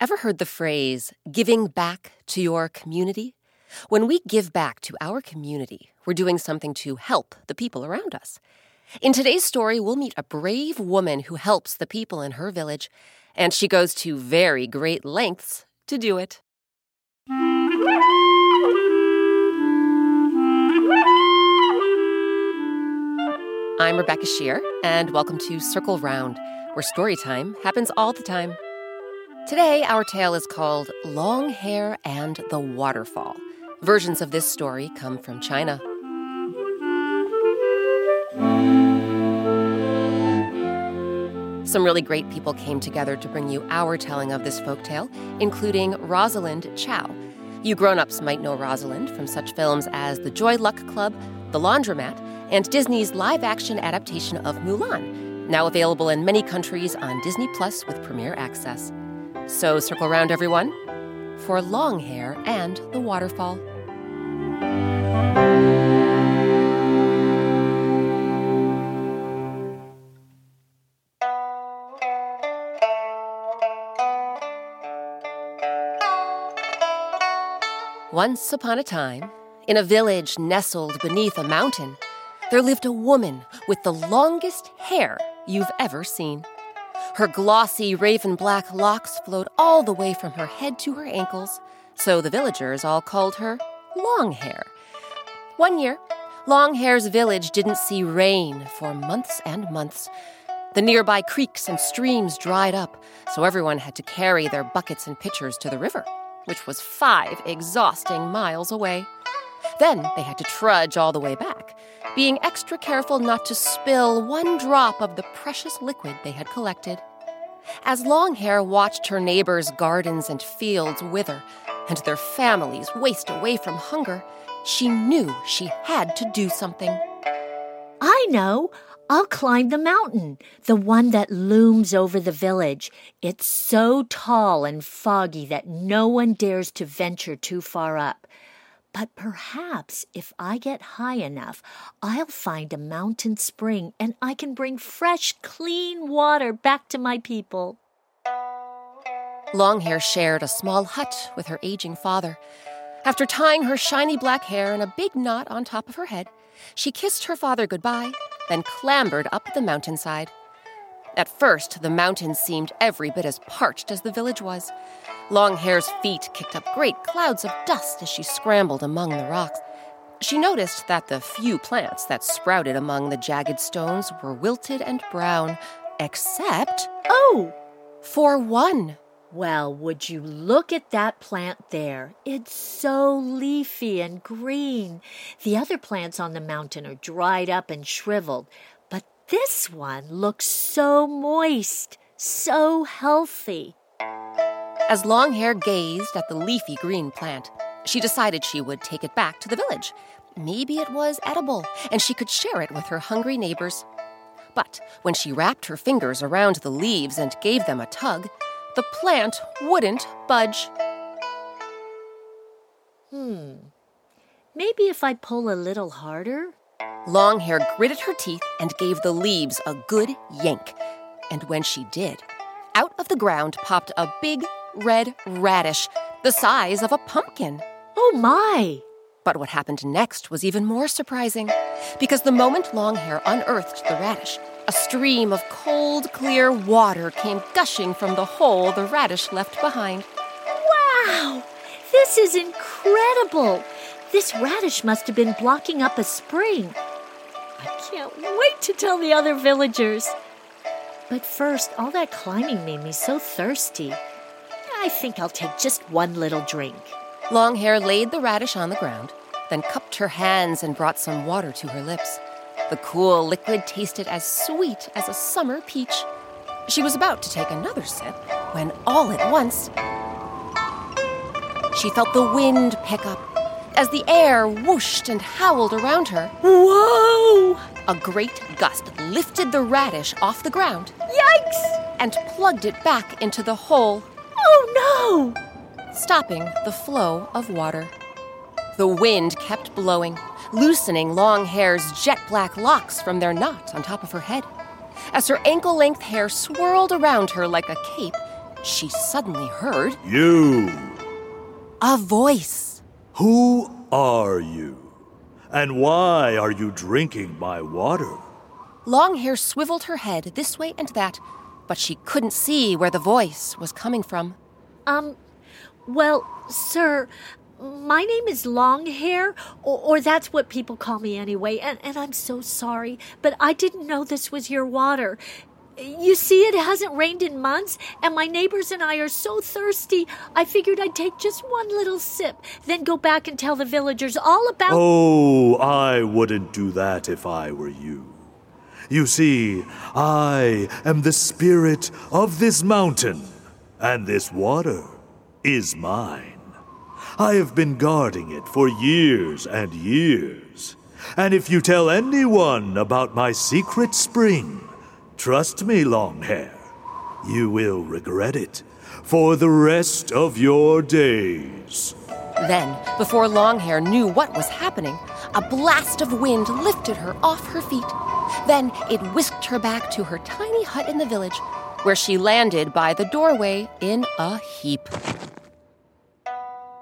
Ever heard the phrase, giving back to your community? When we give back to our community, we're doing something to help the people around us. In today's story, we'll meet a brave woman who helps the people in her village, and she goes to very great lengths to do it. I'm Rebecca Sheir, and welcome to Circle Round, where story time happens all the time. Today, our tale is called Long Hair and the Waterfall. Versions of this story come from China. Some really great people came together to bring you our telling of this folktale, including Rosalind Chao. You grown ups might know Rosalind from such films as The Joy Luck Club, The Laundromat, and Disney's live action adaptation of Mulan, now available in many countries on Disney Plus with premiere access. So circle around, everyone, for long hair and the waterfall. Once upon a time, in a village nestled beneath a mountain, there lived a woman with the longest hair you've ever seen. Her glossy raven black locks flowed all the way from her head to her ankles, so the villagers all called her Longhair. One year, Longhair's village didn't see rain for months and months. The nearby creeks and streams dried up, so everyone had to carry their buckets and pitchers to the river, which was five exhausting miles away. Then they had to trudge all the way back, being extra careful not to spill one drop of the precious liquid they had collected. As Longhair watched her neighbors' gardens and fields wither and their families waste away from hunger, she knew she had to do something. I know. I'll climb the mountain, the one that looms over the village. It's so tall and foggy that no one dares to venture too far up. But perhaps if I get high enough, I'll find a mountain spring and I can bring fresh, clean water back to my people. Longhair shared a small hut with her aging father. After tying her shiny black hair in a big knot on top of her head, she kissed her father goodbye, then clambered up the mountainside. At first, the mountain seemed every bit as parched as the village was. Longhair's feet kicked up great clouds of dust as she scrambled among the rocks. She noticed that the few plants that sprouted among the jagged stones were wilted and brown, except. Oh! For one. Well, would you look at that plant there? It's so leafy and green. The other plants on the mountain are dried up and shriveled, this one looks so moist, so healthy. As Longhair gazed at the leafy green plant, she decided she would take it back to the village. Maybe it was edible, and she could share it with her hungry neighbors. But when she wrapped her fingers around the leaves and gave them a tug, the plant wouldn't budge. Hmm. Maybe if I pull a little harder? Longhair gritted her teeth and gave the leaves a good yank. And when she did, out of the ground popped a big red radish the size of a pumpkin. Oh my! But what happened next was even more surprising, because the moment Longhair unearthed the radish, a stream of cold, clear water came gushing from the hole the radish left behind. Wow! This is incredible! This radish must have been blocking up a spring. I can't wait to tell the other villagers. But first, all that climbing made me so thirsty. I think I'll take just one little drink. Longhair laid the radish on the ground, then cupped her hands and brought some water to her lips. The cool liquid tasted as sweet as a summer peach. She was about to take another sip when all at once she felt the wind pick up as the air whooshed and howled around her. Whoa! A great gust lifted the radish off the ground Yikes! and plugged it back into the hole, Oh no! stopping the flow of water. The wind kept blowing, loosening Long Hair's jet black locks from their knot on top of her head. As her ankle length hair swirled around her like a cape, she suddenly heard You! a voice. Who are you? And why are you drinking my water? Longhair swiveled her head this way and that, but she couldn't see where the voice was coming from. Um, well, sir, my name is Longhair, or, or that's what people call me anyway, and, and I'm so sorry, but I didn't know this was your water. You see, it hasn't rained in months, and my neighbors and I are so thirsty. I figured I'd take just one little sip, then go back and tell the villagers all about. Oh, I wouldn't do that if I were you. You see, I am the spirit of this mountain, and this water is mine. I have been guarding it for years and years. And if you tell anyone about my secret spring, trust me, Longhair, you will regret it for the rest of your days. Then, before Longhair knew what was happening, a blast of wind lifted her off her feet. Then it whisked her back to her tiny hut in the village, where she landed by the doorway in a heap.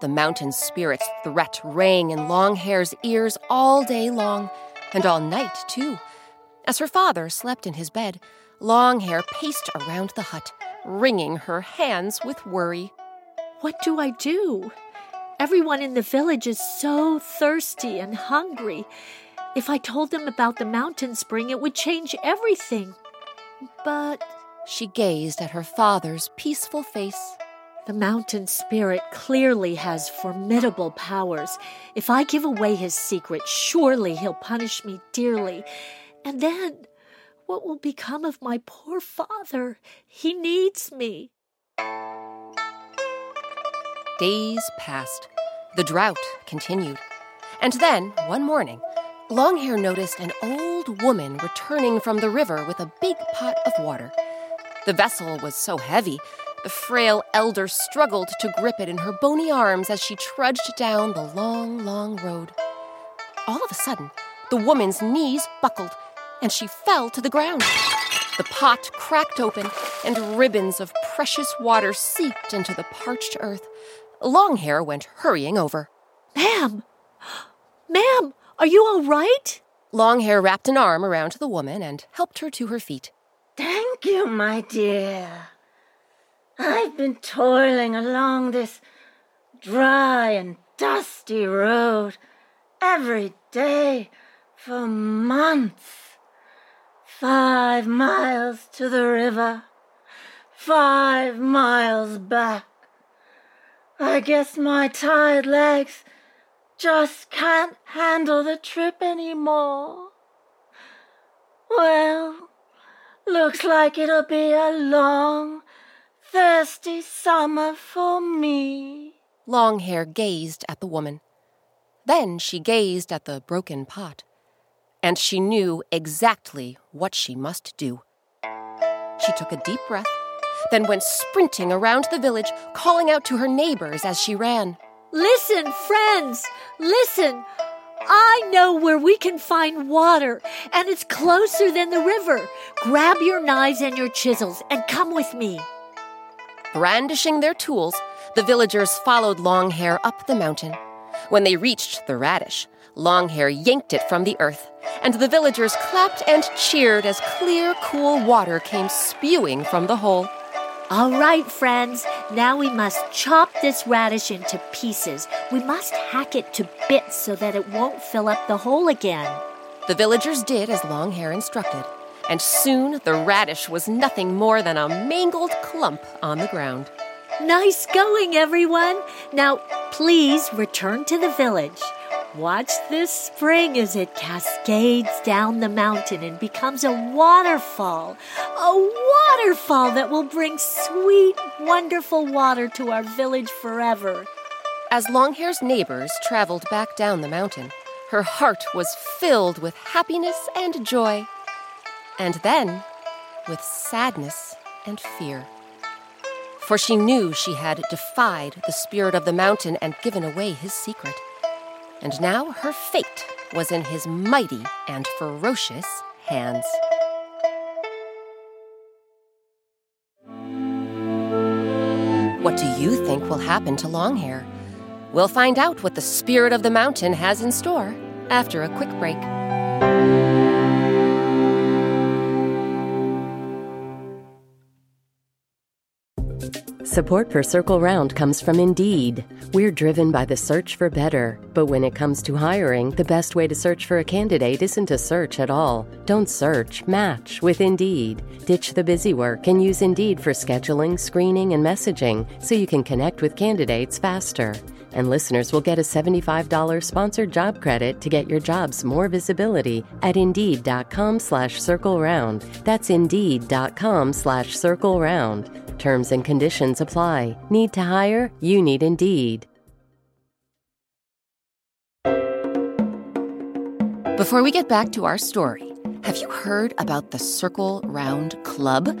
The mountain spirit's threat rang in Longhair's ears all day long, and all night, too. As her father slept in his bed, Longhair paced around the hut, wringing her hands with worry. What do I do? Everyone in the village is so thirsty and hungry. If I told them about the mountain spring, it would change everything. But She gazed at her father's peaceful face. the mountain spirit clearly has formidable powers. If I give away his secret, surely he'll punish me dearly. And then, what will become of my poor father? He needs me. Days passed. The drought continued. And then, one morning, Longhair noticed an old woman returning from the river with a big pot of water. The vessel was so heavy, the frail elder struggled to grip it in her bony arms as she trudged down the long, long road. All of a sudden, the woman's knees buckled and she fell to the ground. The pot cracked open and ribbons of precious water seeped into the parched earth. Longhair went hurrying over. Ma'am! Ma'am, are you all right? Longhair wrapped an arm around the woman and helped her to her feet. Thank you, my dear. I've been toiling along this dry and dusty road every day for months. Five miles to the river, five miles back. I guess my tired legs just can't handle the trip anymore. Well, looks like it'll be a long, thirsty summer for me. Longhair gazed at the woman. Then she gazed at the broken pot. And she knew exactly what she must do. She took a deep breath, then went sprinting around the village, calling out to her neighbors as she ran. Listen, friends, listen. I know where we can find water, and it's closer than the river. Grab your knives and your chisels and come with me. Brandishing their tools, the villagers followed Longhair up the mountain. When they reached the radish, Longhair yanked it from the earth, and the villagers clapped and cheered as clear, cool water came spewing from the hole. All right, friends, now we must chop this radish into pieces. We must hack it to bits so that it won't fill up the hole again. The villagers did as Longhair instructed, and soon the radish was nothing more than a mangled clump on the ground. Nice going, everyone. Now, please return to the village. Watch this spring as it cascades down the mountain and becomes a waterfall. A waterfall that will bring sweet, wonderful water to our village forever. As Longhair's neighbors traveled back down the mountain, her heart was filled with happiness and joy, and then with sadness and fear. For she knew she had defied the spirit of the mountain and given away his secret. And now her fate was in his mighty and ferocious hands. What do you think will happen to Longhair? We'll find out what the spirit of the mountain has in store after a quick break. Support for Circle Round comes from Indeed. We're driven by the search for better, but when it comes to hiring, the best way to search for a candidate isn't to search at all. Don't search, match with Indeed. Ditch the busy work and use Indeed for scheduling, screening, and messaging so you can connect with candidates faster. And listeners will get a $75 sponsored job credit to get your jobs more visibility at Indeed.com slash Circle Round. That's Indeed.com slash Circle Round. Terms and conditions apply. Need to hire? You need Indeed. Before we get back to our story, have you heard about the Circle Round Club?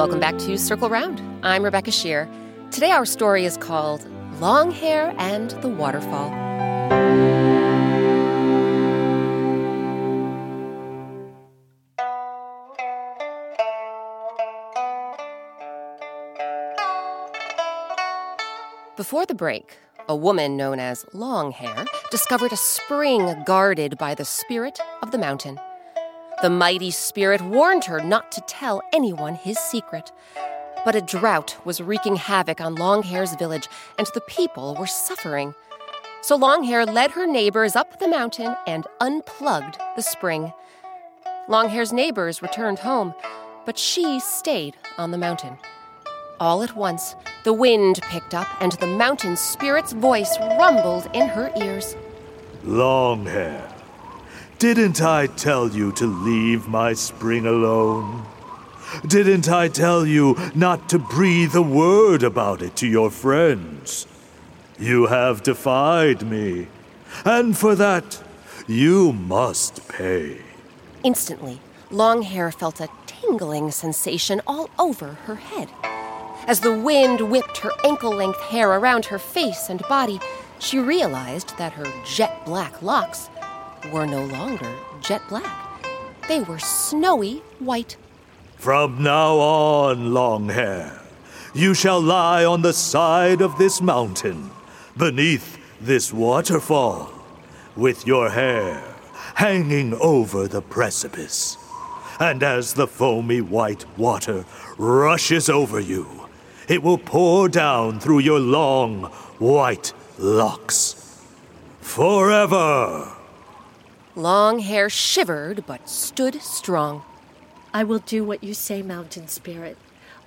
Welcome back to Circle Round. I'm Rebecca Sheir. Today our story is called Long Hair and the Waterfall. Before the break, a woman known as Long Hair discovered a spring guarded by the spirit of the mountain. The mighty spirit warned her not to tell anyone his secret. But a drought was wreaking havoc on Longhair's village, and the people were suffering. So Longhair led her neighbors up the mountain and unplugged the spring. Longhair's neighbors returned home, but she stayed on the mountain. All at once, the wind picked up, and the mountain spirit's voice rumbled in her ears. Longhair, didn't I tell you to leave my spring alone? Didn't I tell you not to breathe a word about it to your friends? You have defied me, and for that, you must pay. Instantly, Longhair felt a tingling sensation all over her head. As the wind whipped her ankle length hair around her face and body, she realized that her jet black locks were no longer jet black. They were snowy white. From now on, Longhair, you shall lie on the side of this mountain, beneath this waterfall, with your hair hanging over the precipice. And as the foamy white water rushes over you, it will pour down through your long white locks. Forever! Longhair shivered but stood strong. I will do what you say, Mountain Spirit.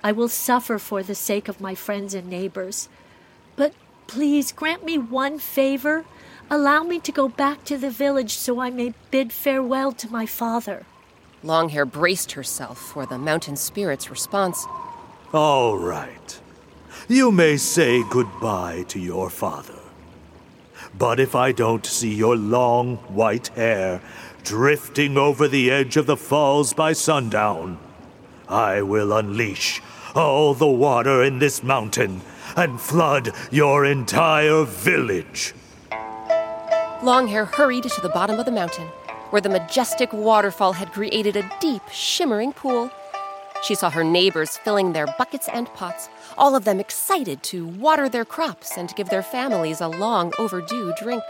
I will suffer for the sake of my friends and neighbors. But please grant me one favor. Allow me to go back to the village so I may bid farewell to my father. Longhair braced herself for the mountain spirit's response. All right. You may say goodbye to your father. But if I don't see your long white hair drifting over the edge of the falls by sundown, I will unleash all the water in this mountain and flood your entire village. Longhair hurried to the bottom of the mountain, where the majestic waterfall had created a deep, shimmering pool. She saw her neighbors filling their buckets and pots, all of them excited to water their crops and give their families a long overdue drink.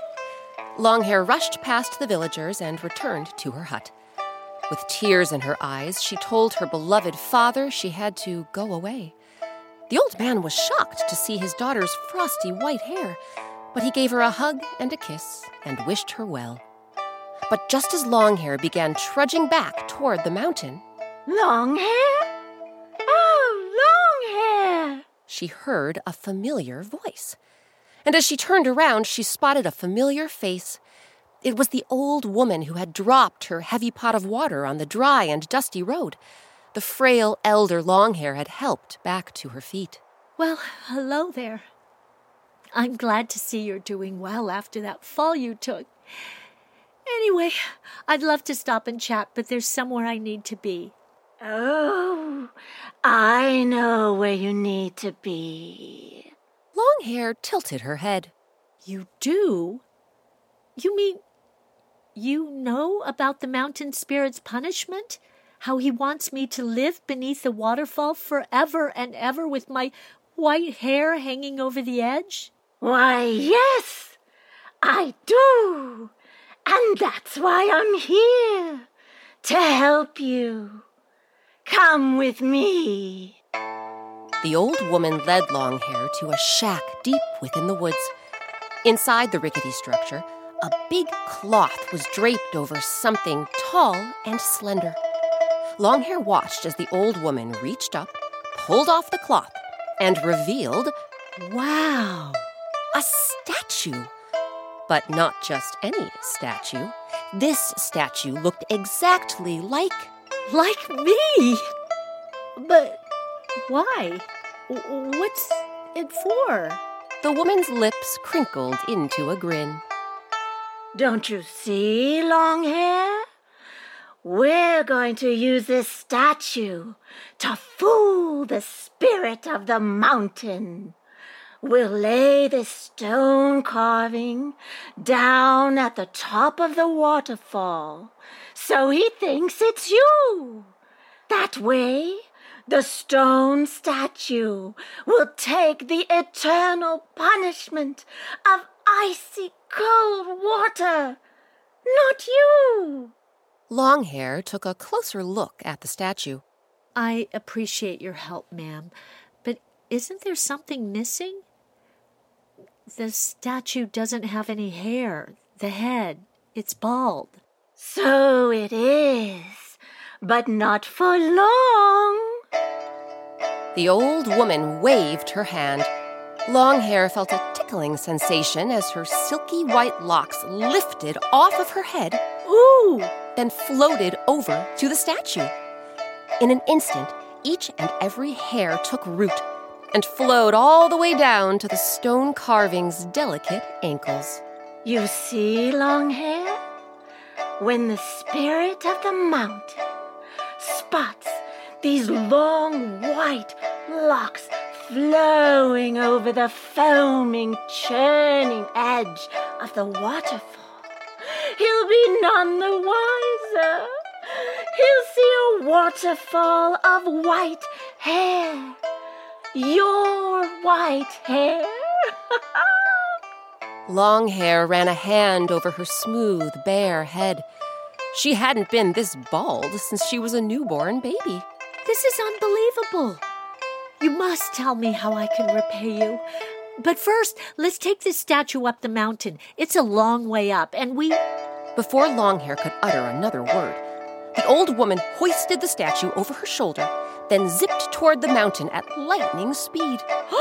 Longhair rushed past the villagers and returned to her hut. With tears in her eyes, she told her beloved father she had to go away. The old man was shocked to see his daughter's frosty white hair, but he gave her a hug and a kiss and wished her well. But just as Longhair began trudging back toward the mountain, Long she heard a familiar voice. And as she turned around, she spotted a familiar face. It was the old woman who had dropped her heavy pot of water on the dry and dusty road. The frail elder Longhair had helped back to her feet. Well, hello there. I'm glad to see you're doing well after that fall you took. Anyway, I'd love to stop and chat, but there's somewhere I need to be. Oh, I know where you need to be. Longhair tilted her head. You do? You mean you know about the mountain spirit's punishment? How he wants me to live beneath the waterfall forever and ever with my white hair hanging over the edge? Why, yes, I do. And that's why I'm here to help you. Come with me. The old woman led Longhair to a shack deep within the woods. Inside the rickety structure, a big cloth was draped over something tall and slender. Longhair watched as the old woman reached up, pulled off the cloth, and revealed Wow. a statue. But not just any statue. This statue looked exactly like. Like me. But why? What's it for? The woman's lips crinkled into a grin. Don't you see, long hair? We're going to use this statue to fool the spirit of the mountain. We'll lay this stone carving down at the top of the waterfall so he thinks it's you. That way, the stone statue will take the eternal punishment of icy cold water, not you. Longhair took a closer look at the statue. I appreciate your help, ma'am, but isn't there something missing? The statue doesn't have any hair. The head, it's bald. So it is, but not for long. The old woman waved her hand. Longhair felt a tickling sensation as her silky white locks lifted off of her head, Ooh! then floated over to the statue. In an instant, each and every hair took root and flowed all the way down to the stone carving's delicate ankles. You see, long hair? When the spirit of the mountain spots these long white locks flowing over the foaming, churning edge of the waterfall, he'll be none the wiser. He'll see a waterfall of white hair. Your white hair. Longhair ran a hand over her smooth, bare head. She hadn't been this bald since she was a newborn baby. This is unbelievable. You must tell me how I can repay you. But first, let's take this statue up the mountain. It's a long way up, and we. Before Longhair could utter another word, the old woman hoisted the statue over her shoulder, then zipped toward the mountain at lightning speed.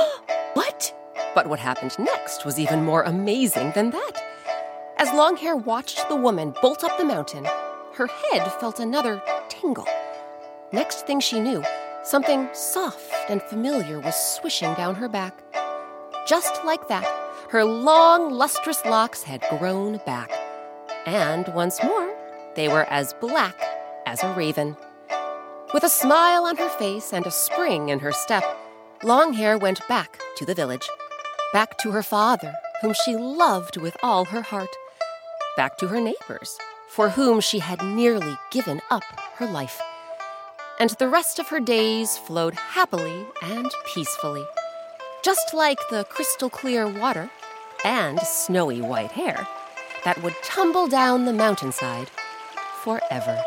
What? But what happened next was even more amazing than that. As Longhair watched the woman bolt up the mountain, her head felt another tingle. Next thing she knew, something soft and familiar was swishing down her back. Just like that, her long, lustrous locks had grown back. And once more, they were as black as a raven. With a smile on her face and a spring in her step, Longhair went back to the village, back to her father, whom she loved with all her heart, back to her neighbors, for whom she had nearly given up her life. And the rest of her days flowed happily and peacefully, just like the crystal clear water and snowy white hair that would tumble down the mountainside forever.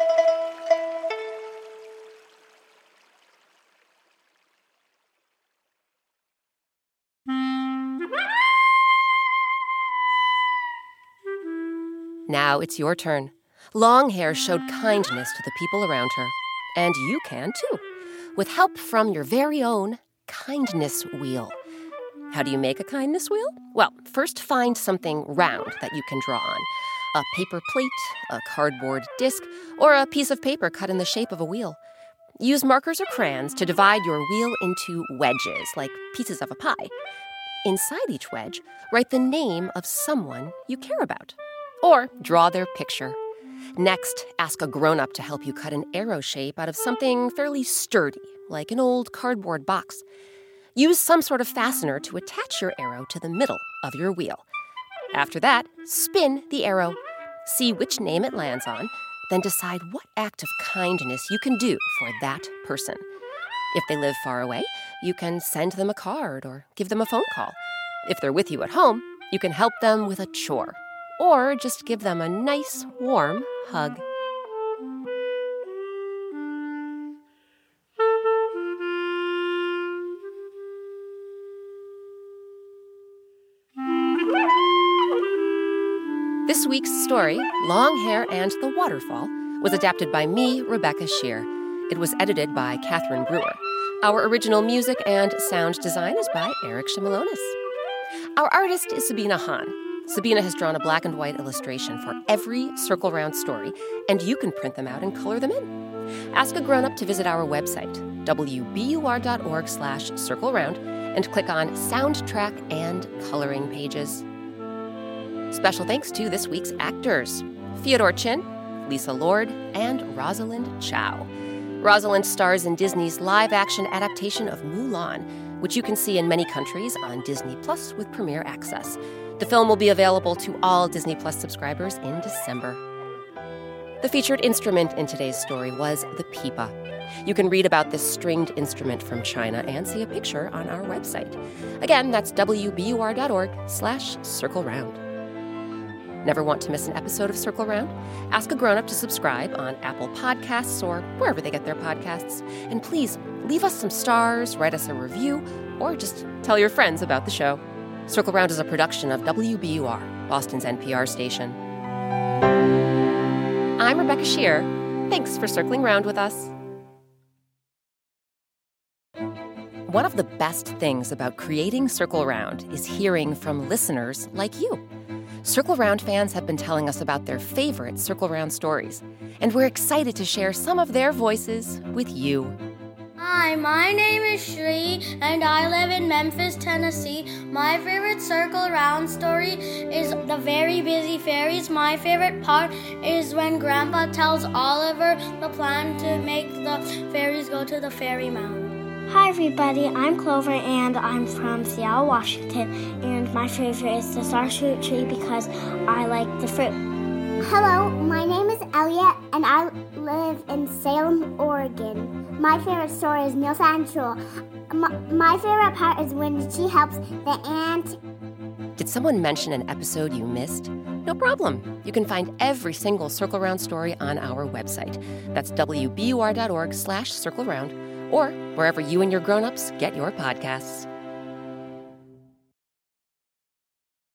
Now it's your turn. Longhair showed kindness to the people around her, and you can too, with help from your very own kindness wheel. How do you make a kindness wheel? Well, first find something round that you can draw on a paper plate, a cardboard disc, or a piece of paper cut in the shape of a wheel. Use markers or crayons to divide your wheel into wedges, like pieces of a pie. Inside each wedge, write the name of someone you care about, or draw their picture. Next, ask a grown up to help you cut an arrow shape out of something fairly sturdy, like an old cardboard box. Use some sort of fastener to attach your arrow to the middle of your wheel. After that, spin the arrow. See which name it lands on, then decide what act of kindness you can do for that person. If they live far away, you can send them a card or give them a phone call. If they're with you at home, you can help them with a chore or just give them a nice, warm hug. This week's story, Long Hair and the Waterfall, was adapted by me, Rebecca Sheir. It was edited by Catherine Brewer. Our original music and sound design is by Eric Shimalonis. Our artist is Sabina Hahn. Sabina has drawn a black and white illustration for every Circle Round story, and you can print them out and color them in. Ask a grown-up to visit our website, wbur.org slash circle round, and click on Soundtrack and Coloring pages. Special thanks to this week's actors Theodore Chin, Lisa Lord, and Rosalind Chao. Rosalind stars in Disney's live action adaptation of Mulan, which you can see in many countries on Disney Plus with Premier Access. The film will be available to all Disney Plus subscribers in December. The featured instrument in today's story was the pipa. You can read about this stringed instrument from China and see a picture on our website. Again, that's wbur.org slash circle round. Never want to miss an episode of Circle Round? Ask a grown up to subscribe on Apple Podcasts or wherever they get their podcasts. And please leave us some stars, write us a review, or just tell your friends about the show. Circle Round is a production of WBUR, Boston's NPR station. I'm Rebecca Sheir. Thanks for circling round with us. One of the best things about creating Circle Round is hearing from listeners like you. Circle Round fans have been telling us about their favorite Circle Round stories, and we're excited to share some of their voices with you. Hi, my name is Shri, and I live in Memphis, Tennessee. My favorite Circle Round story is The Very Busy Fairies. My favorite part is when Grandpa tells Oliver the plan to make the fairies go to the fairy mound. Hi, everybody. I'm Clover, and I'm from Seattle, Washington. And my favorite is the starfruit tree because I like the fruit. Hello, my name is Elliot, and I live in Salem, Oregon. My favorite story is Neil Sancho. My, my favorite part is when she helps the ant. Did someone mention an episode you missed? No problem. You can find every single Circle Round story on our website. That's wbur.org slash circle round or wherever you and your grown-ups get your podcasts.